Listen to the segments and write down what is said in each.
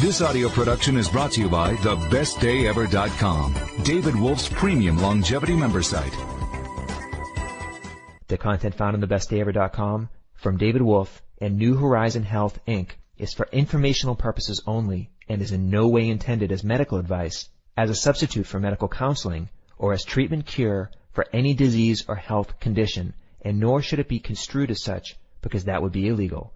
This audio production is brought to you by thebestdayever.com, David Wolfe's premium longevity member site. The content found on thebestdayever.com from David Wolfe and New Horizon Health Inc. is for informational purposes only and is in no way intended as medical advice, as a substitute for medical counseling, or as treatment cure for any disease or health condition, and nor should it be construed as such because that would be illegal.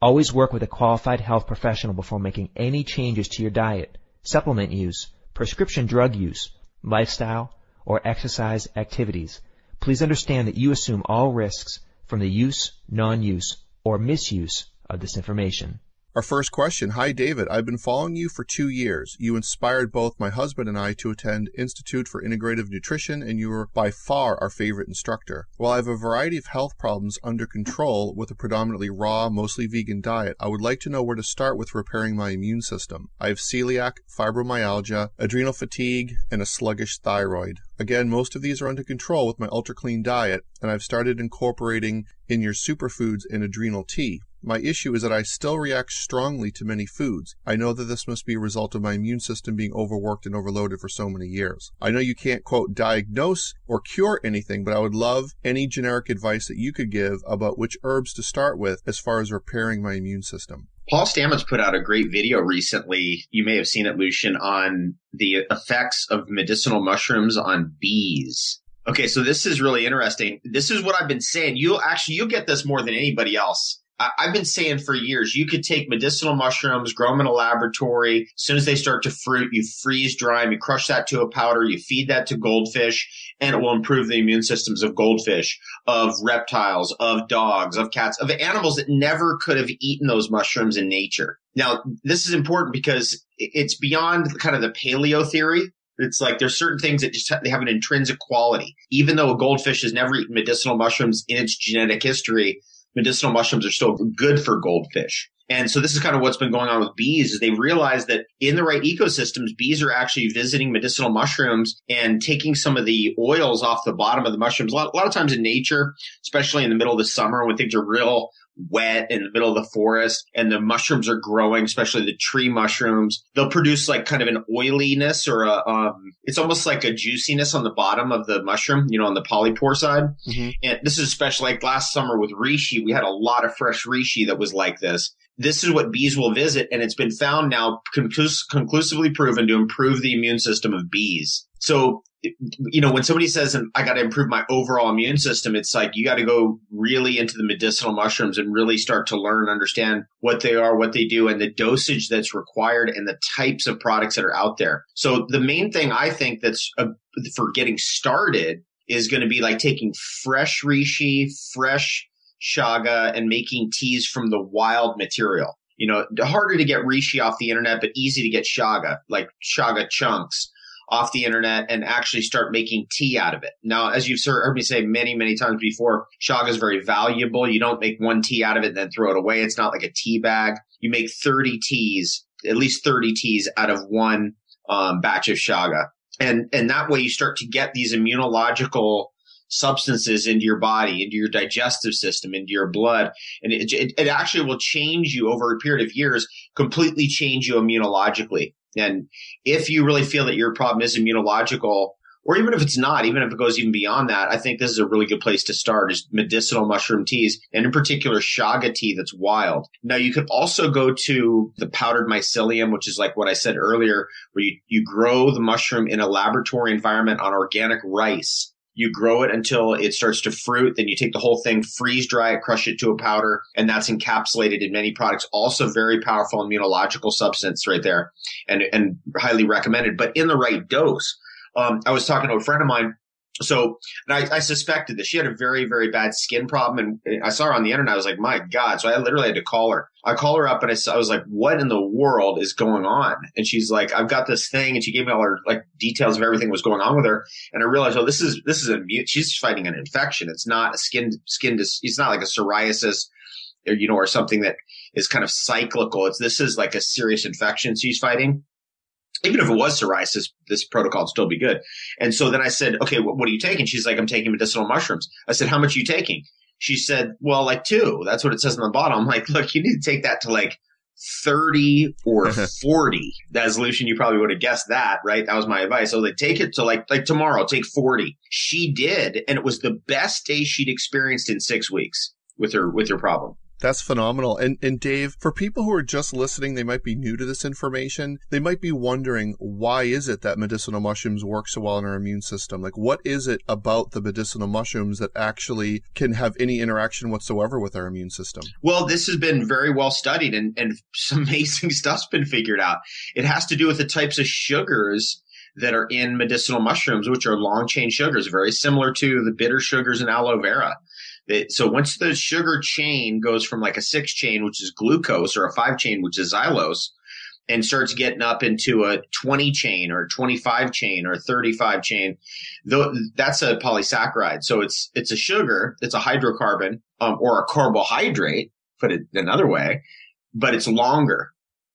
Always work with a qualified health professional before making any changes to your diet, supplement use, prescription drug use, lifestyle, or exercise activities. Please understand that you assume all risks from the use, non-use, or misuse of this information. Our first question Hi, David. I've been following you for two years. You inspired both my husband and I to attend Institute for Integrative Nutrition, and you are by far our favorite instructor. While I have a variety of health problems under control with a predominantly raw, mostly vegan diet, I would like to know where to start with repairing my immune system. I have celiac, fibromyalgia, adrenal fatigue, and a sluggish thyroid. Again, most of these are under control with my ultra clean diet, and I've started incorporating in your superfoods and adrenal tea. My issue is that I still react strongly to many foods. I know that this must be a result of my immune system being overworked and overloaded for so many years. I know you can't, quote, diagnose or cure anything, but I would love any generic advice that you could give about which herbs to start with as far as repairing my immune system. Paul Stamets put out a great video recently. You may have seen it, Lucian, on the effects of medicinal mushrooms on bees. Okay, so this is really interesting. This is what I've been saying. You'll actually you'll get this more than anybody else. I've been saying for years, you could take medicinal mushrooms, grow them in a laboratory. As soon as they start to fruit, you freeze dry them, you crush that to a powder, you feed that to goldfish, and it will improve the immune systems of goldfish, of reptiles, of dogs, of cats, of animals that never could have eaten those mushrooms in nature. Now, this is important because it's beyond kind of the paleo theory. It's like there's certain things that just they have an intrinsic quality. Even though a goldfish has never eaten medicinal mushrooms in its genetic history, medicinal mushrooms are still good for goldfish. And so this is kind of what's been going on with bees is they realize that in the right ecosystems, bees are actually visiting medicinal mushrooms and taking some of the oils off the bottom of the mushrooms. A lot, a lot of times in nature, especially in the middle of the summer when things are real wet in the middle of the forest and the mushrooms are growing, especially the tree mushrooms. They'll produce like kind of an oiliness or a, um, it's almost like a juiciness on the bottom of the mushroom, you know, on the polypore side. Mm-hmm. And this is especially like last summer with reishi. We had a lot of fresh reishi that was like this. This is what bees will visit. And it's been found now conclus- conclusively proven to improve the immune system of bees. So you know, when somebody says, I got to improve my overall immune system, it's like you got to go really into the medicinal mushrooms and really start to learn, understand what they are, what they do, and the dosage that's required and the types of products that are out there. So the main thing I think that's uh, for getting started is going to be like taking fresh reishi, fresh chaga, and making teas from the wild material. You know, harder to get reishi off the internet, but easy to get chaga, like chaga chunks off the internet and actually start making tea out of it. Now, as you've heard me say many, many times before, chaga is very valuable. You don't make one tea out of it and then throw it away. It's not like a tea bag. You make 30 teas, at least 30 teas out of one um, batch of chaga. And, and that way you start to get these immunological substances into your body, into your digestive system, into your blood. And it, it, it, actually will change you over a period of years, completely change you immunologically. And if you really feel that your problem is immunological, or even if it's not, even if it goes even beyond that, I think this is a really good place to start is medicinal mushroom teas and in particular chaga tea that's wild. Now you could also go to the powdered mycelium, which is like what I said earlier, where you, you grow the mushroom in a laboratory environment on organic rice you grow it until it starts to fruit. Then you take the whole thing, freeze dry it, crush it to a powder, and that's encapsulated in many products. Also very powerful immunological substance right there and, and highly recommended, but in the right dose. Um, I was talking to a friend of mine so, and I, I, suspected that she had a very, very bad skin problem. And I saw her on the internet. I was like, my God. So I literally had to call her. I call her up and I, I was like, what in the world is going on? And she's like, I've got this thing. And she gave me all her like details of everything was going on with her. And I realized, oh, this is, this is a mute. She's fighting an infection. It's not a skin, skin, dis- it's not like a psoriasis or, you know, or something that is kind of cyclical. It's, this is like a serious infection she's fighting even if it was psoriasis, this protocol would still be good. And so then I said, okay, what, what, are you taking? She's like, I'm taking medicinal mushrooms. I said, how much are you taking? She said, well, like two. That's what it says on the bottom. I'm like, look, you need to take that to like 30 or 40. That solution, you probably would have guessed that, right? That was my advice. So like, take it to like, like tomorrow, take 40. She did. And it was the best day she'd experienced in six weeks with her, with her problem. That's phenomenal. And and Dave, for people who are just listening, they might be new to this information. They might be wondering why is it that medicinal mushrooms work so well in our immune system? Like what is it about the medicinal mushrooms that actually can have any interaction whatsoever with our immune system? Well, this has been very well studied and, and some amazing stuff's been figured out. It has to do with the types of sugars that are in medicinal mushrooms, which are long chain sugars, very similar to the bitter sugars in aloe vera so once the sugar chain goes from like a six chain, which is glucose, or a five chain, which is xylose, and starts getting up into a 20 chain or 25 chain or 35 chain, though that's a polysaccharide. So it's it's a sugar, it's a hydrocarbon um, or a carbohydrate, put it another way, but it's longer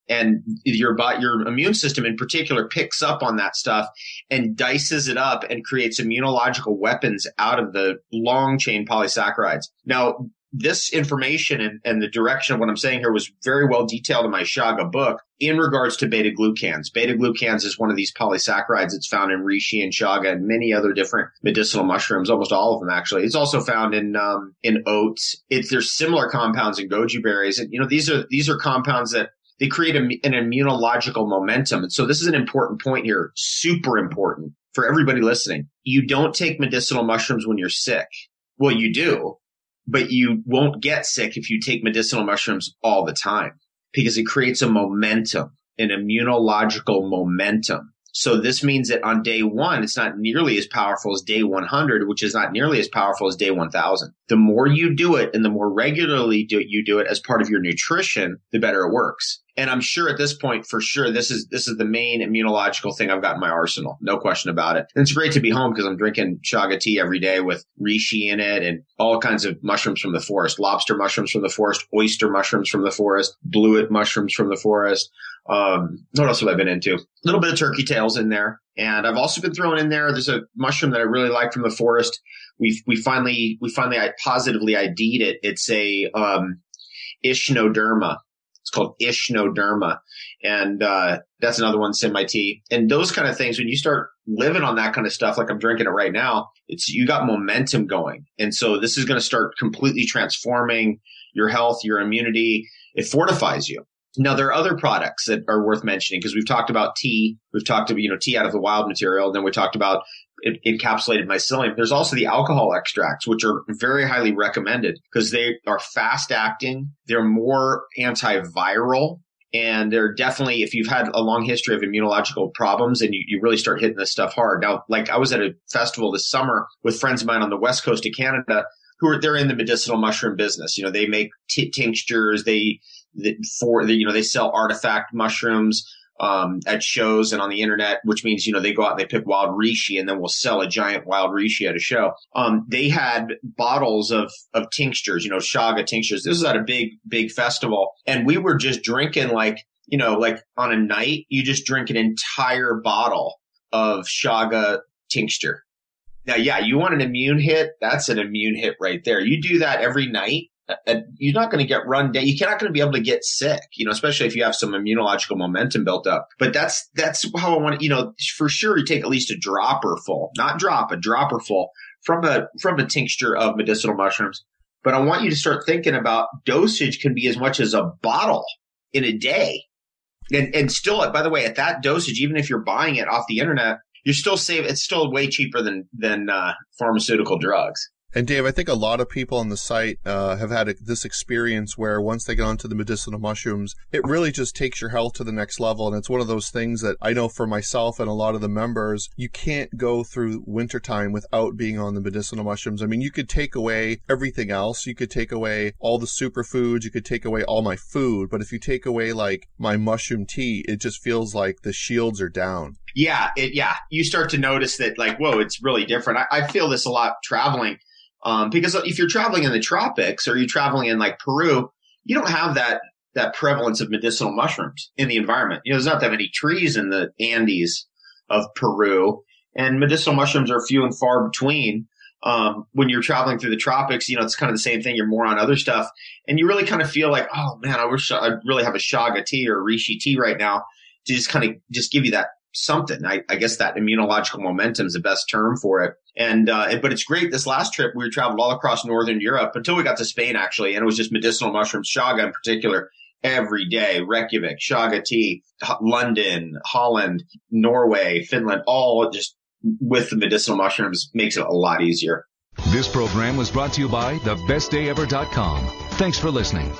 and your your immune system in particular picks up on that stuff and dices it up and creates immunological weapons out of the long chain polysaccharides. Now, this information and, and, the direction of what I'm saying here was very well detailed in my Chaga book in regards to beta glucans. Beta glucans is one of these polysaccharides that's found in reishi and chaga and many other different medicinal mushrooms, almost all of them actually. It's also found in um, in oats. It's there's similar compounds in goji berries, and you know these are these are compounds that they create a, an immunological momentum. And so this is an important point here, super important for everybody listening. You don't take medicinal mushrooms when you're sick. Well, you do, but you won't get sick if you take medicinal mushrooms all the time because it creates a momentum, an immunological momentum. So this means that on day one, it's not nearly as powerful as day 100, which is not nearly as powerful as day 1000. The more you do it and the more regularly do you do it as part of your nutrition, the better it works. And I'm sure at this point, for sure, this is this is the main immunological thing I've got in my arsenal. No question about it. And it's great to be home because I'm drinking chaga tea every day with reishi in it and all kinds of mushrooms from the forest, lobster mushrooms from the forest, oyster mushrooms from the forest, blewit mushrooms from the forest. Um, what else have I been into? A little bit of turkey tails in there. And I've also been throwing in there. There's a mushroom that I really like from the forest. We we finally we finally I positively ID'd it. It's a um, It's called Ischnoderma. And, uh, that's another one that's in my tea. And those kind of things, when you start living on that kind of stuff, like I'm drinking it right now, it's, you got momentum going. And so this is going to start completely transforming your health, your immunity. It fortifies you. Now there are other products that are worth mentioning because we've talked about tea. We've talked about, you know, tea out of the wild material. And then we talked about encapsulated mycelium. There's also the alcohol extracts, which are very highly recommended because they are fast acting. They're more antiviral. And they're definitely, if you've had a long history of immunological problems and you, you really start hitting this stuff hard. Now, like I was at a festival this summer with friends of mine on the west coast of Canada who are, they're in the medicinal mushroom business. You know, they make t- tinctures. They, for the, you know, they sell artifact mushrooms um, at shows and on the internet, which means, you know, they go out and they pick wild reishi and then we'll sell a giant wild reishi at a show. Um, they had bottles of, of tinctures, you know, chaga tinctures. This was at a big, big festival and we were just drinking like, you know, like on a night, you just drink an entire bottle of chaga tincture. Now, yeah, you want an immune hit? That's an immune hit right there. You do that every night you're not going to get run down. You're not going to be able to get sick, you know, especially if you have some immunological momentum built up. But that's, that's how I want to, you know, for sure you take at least a dropper full, not drop, a dropper full from a, from a tincture of medicinal mushrooms. But I want you to start thinking about dosage can be as much as a bottle in a day. And, and still, by the way, at that dosage, even if you're buying it off the internet, you're still saving, it's still way cheaper than, than, uh, pharmaceutical drugs. And Dave, I think a lot of people on the site uh, have had a, this experience where once they get onto the medicinal mushrooms, it really just takes your health to the next level. And it's one of those things that I know for myself and a lot of the members, you can't go through wintertime without being on the medicinal mushrooms. I mean, you could take away everything else. You could take away all the superfoods. You could take away all my food. But if you take away like my mushroom tea, it just feels like the shields are down. Yeah. It, yeah. You start to notice that like, whoa, it's really different. I, I feel this a lot traveling um, because if you're traveling in the tropics or you're traveling in like Peru, you don't have that that prevalence of medicinal mushrooms in the environment. You know, there's not that many trees in the Andes of Peru, and medicinal mushrooms are few and far between. Um, when you're traveling through the tropics, you know, it's kind of the same thing. You're more on other stuff and you really kind of feel like, oh man, I wish I really have a chaga tea or a Reishi tea right now to just kind of just give you that something. I, I guess that immunological momentum is the best term for it. And, uh, but it's great. This last trip, we traveled all across Northern Europe until we got to Spain, actually. And it was just medicinal mushrooms, Chaga in particular, every day. Reykjavik, Chaga tea, London, Holland, Norway, Finland, all just with the medicinal mushrooms makes it a lot easier. This program was brought to you by thebestdayever.com. Thanks for listening.